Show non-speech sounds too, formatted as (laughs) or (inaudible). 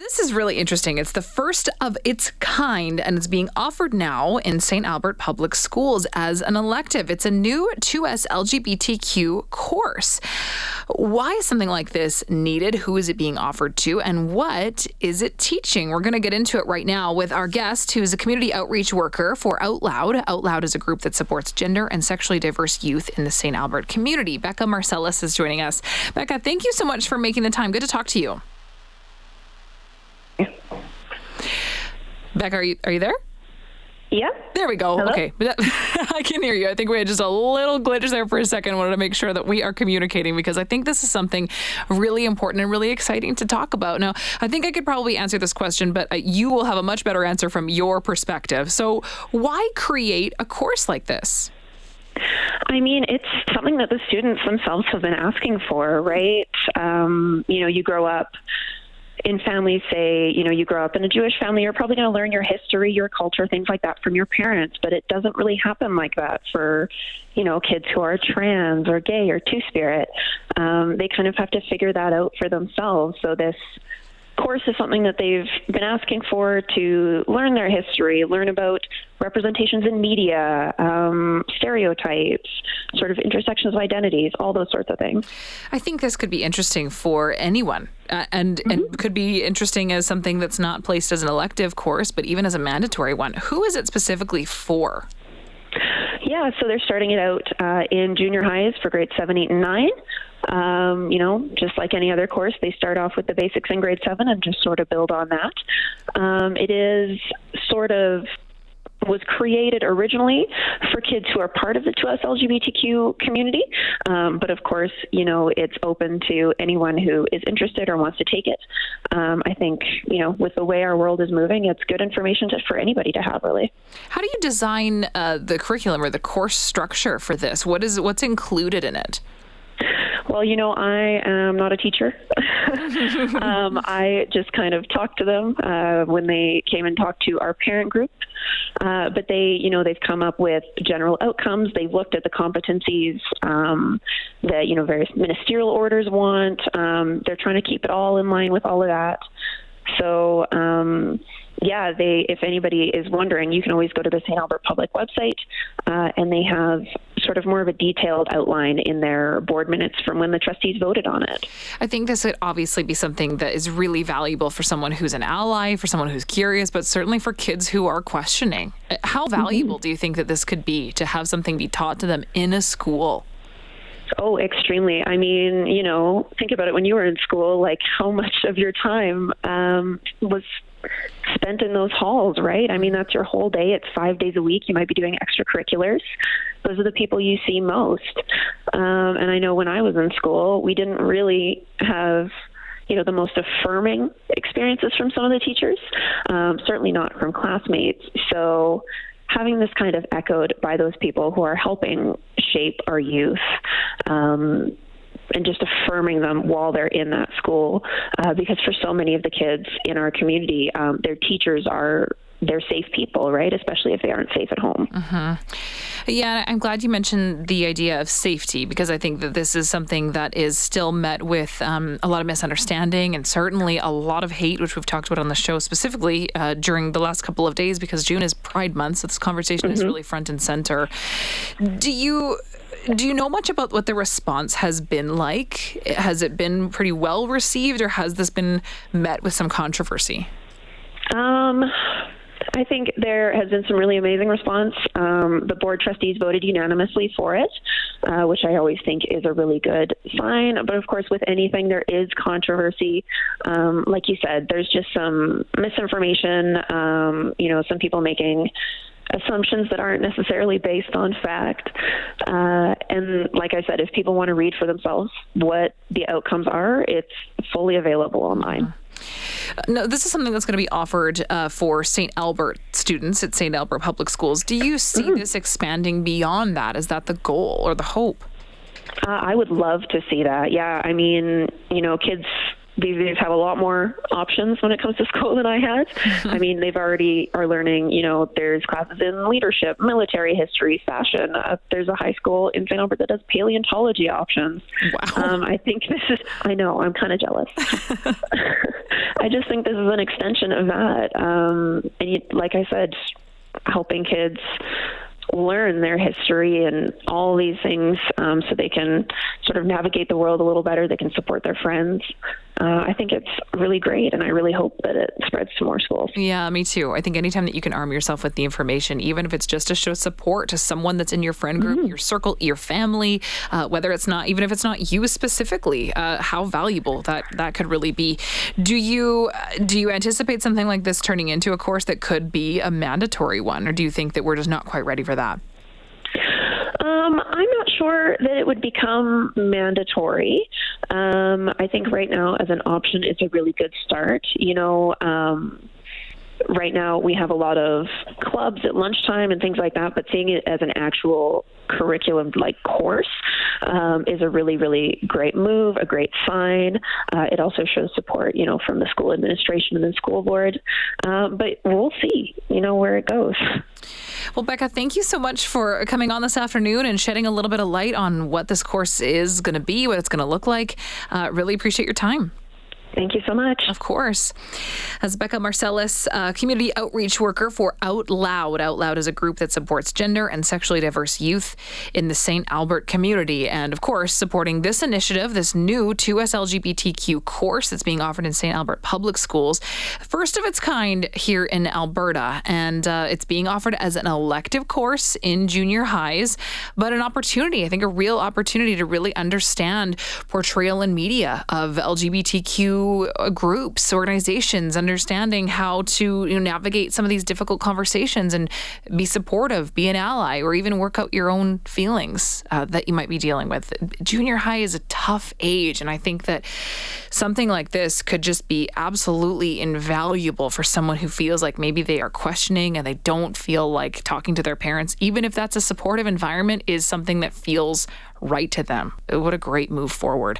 This is really interesting. It's the first of its kind, and it's being offered now in St. Albert Public Schools as an elective. It's a new 2S LGBTQ course. Why is something like this needed? Who is it being offered to? And what is it teaching? We're going to get into it right now with our guest, who is a community outreach worker for Outloud. Out Loud is a group that supports gender and sexually diverse youth in the St. Albert community. Bekah Marcellus is joining us. Bekah, thank you so much for making the time. Good to talk to you. Bekah, are you are you there? Yeah. There we go. Hello? Okay. (laughs) I can hear you. I think we had just a little glitch there for a second. I wanted to make sure that we are communicating because I think this is something really important and really exciting to talk about. Now, I think I could probably answer this question, but uh, you will have a much better answer from your perspective. So, why create a course like this? I mean, it's something that the students themselves have been asking for, right? Um, you know, you grow up in families say, you know, you grow up in a Jewish family, you're probably going to learn your history, your culture, things like that from your parents, but it doesn't really happen like that for, you know, kids who are trans or gay or two spirit. Um, they kind of have to figure that out for themselves. So this course is something that they've been asking for to learn their history, learn about representations in media, um, stereotypes, sort of intersections of identities, all those sorts of things. I think this could be interesting for anyone, uh, and mm-hmm. and could be interesting as something that's not placed as an elective course, but even as a mandatory one. Who is it specifically for? Yeah, so they're starting it out uh, in junior highs for grades seven, eight, and nine. Um, you know, just like any other course, they start off with the basics in grade seven and just sort of build on that. Um, it is sort of was created originally for kids who are part of the 2S LGBTQ community. Um, but of course, you know, it's open to anyone who is interested or wants to take it. Um, I think, you know, with the way our world is moving, it's good information to, for anybody to have, really. How do you design uh, the curriculum or the course structure for this? What is what's included in it? Well, you know, I am not a teacher. (laughs) um, I just kind of talked to them uh, when they came and talked to our parent group. Uh, but they, you know, they've come up with general outcomes. They've looked at the competencies um, that, you know, various ministerial orders want. Um, they're trying to keep it all in line with all of that. So, um, yeah, they if anybody is wondering, you can always go to the St. Albert Public website, uh, and they have sort of more of a detailed outline in their board minutes from when the trustees voted on it. I think this would obviously be something that is really valuable for someone who's an ally, for someone who's curious, but certainly for kids who are questioning. How valuable mm-hmm. do you think that this could be to have something be taught to them in a school? Oh, extremely. I mean, you know, think about it when you were in school, like how much of your time um, was spent in those halls, right? I mean, that's your whole day. It's five days a week. You might be doing extracurriculars. Those are the people you see most. Um, and I know when I was in school, we didn't really have you know the most affirming experiences from some of the teachers um, certainly not from classmates so having this kind of echoed by those people who are helping shape our youth um, and just affirming them while they're in that school. Uh, because for so many of the kids in our community, um, their teachers are they're safe people, right? Especially if they aren't safe at home. Mm-hmm. Yeah, I'm glad you mentioned the idea of safety because I think that this is something that is still met with um, a lot of misunderstanding and certainly a lot of hate, which we've talked about on the show specifically uh, during the last couple of days because June is Pride Month, so this conversation mm-hmm. is really front and center. Do you do you know much about what the response has been like? Has it been pretty well received, or has this been met with some controversy? Um, I think there has been some really amazing response. Um, the board trustees voted unanimously for it, uh, which I always think is a really good sign. But of course, with anything, there is controversy. Um, like you said, there's just some misinformation. Um, you know, some people making assumptions that aren't necessarily based on fact. Uh, and like I said, if people want to read for themselves what the outcomes are, it's fully available online. No, this is something that's going to be offered uh, for St. Albert students at St. Albert Public Schools. Do you see mm-hmm. this expanding beyond that? Is that the goal or the hope? Uh, I would love to see that. Yeah, I mean, you know, kids these days have a lot more options when it comes to (laughs) school than I had. I (laughs) mean, they've already are learning. You know, there's classes in leadership, military history, fashion. Uh, there's a high school in St. Albert that does paleontology options. Wow. Um, I think this is. I know. I'm kind of jealous. (laughs) I just think this is an extension of that. Um, and you, like I said, helping kids learn their history and all these things um, so they can sort of navigate the world a little better. They can support their friends. Uh, I think it's really great, and I really hope that it spreads to more schools. Yeah, me too. I think anytime that you can arm yourself with the information, even if it's just to show support to someone that's in your friend group, mm-hmm. your circle, your family, uh, whether it's not, even if it's not you specifically, uh, how valuable that that could really be. Do you do you anticipate something like this turning into a course that could be a mandatory one, or do you think that we're just not quite ready for that? Sure that it would become mandatory. Um, I think right now, as an option, it's a really good start. You know, um, right now we have a lot of clubs at lunchtime and things like that, but seeing it as an actual curriculum like course um, is a really, really great move, a great sign. Uh, it also shows support, you know, from the school administration and the school board. Um, but we'll see, you know, where it goes. Well, Bekah, thank you so much for coming on this afternoon and shedding a little bit of light on what this course is going to be, what it's going to look like. Uh, really appreciate your time. Thank you so much. Of course. As Bekah Marcellus, a community outreach worker for Outloud. Out Loud is a group that supports gender and sexually diverse youth in the St. Albert community. And of course, supporting this initiative, this new 2S LGBTQ course that's being offered in St. Albert Public Schools. First of its kind here in Alberta. And uh, it's being offered as an elective course in junior highs, but an opportunity, I think a real opportunity to really understand portrayal in media of LGBTQ uh, groups, organizations, understanding how to you know, navigate some of these difficult conversations and be supportive, be an ally, or even work out your own feelings uh, that you might be dealing with. Junior high is a tough age, and I think that something like this could just be absolutely invaluable for someone who feels like maybe they are questioning and they don't feel like talking to their parents, even if that's a supportive environment, is something that feels right to them. What a great move forward.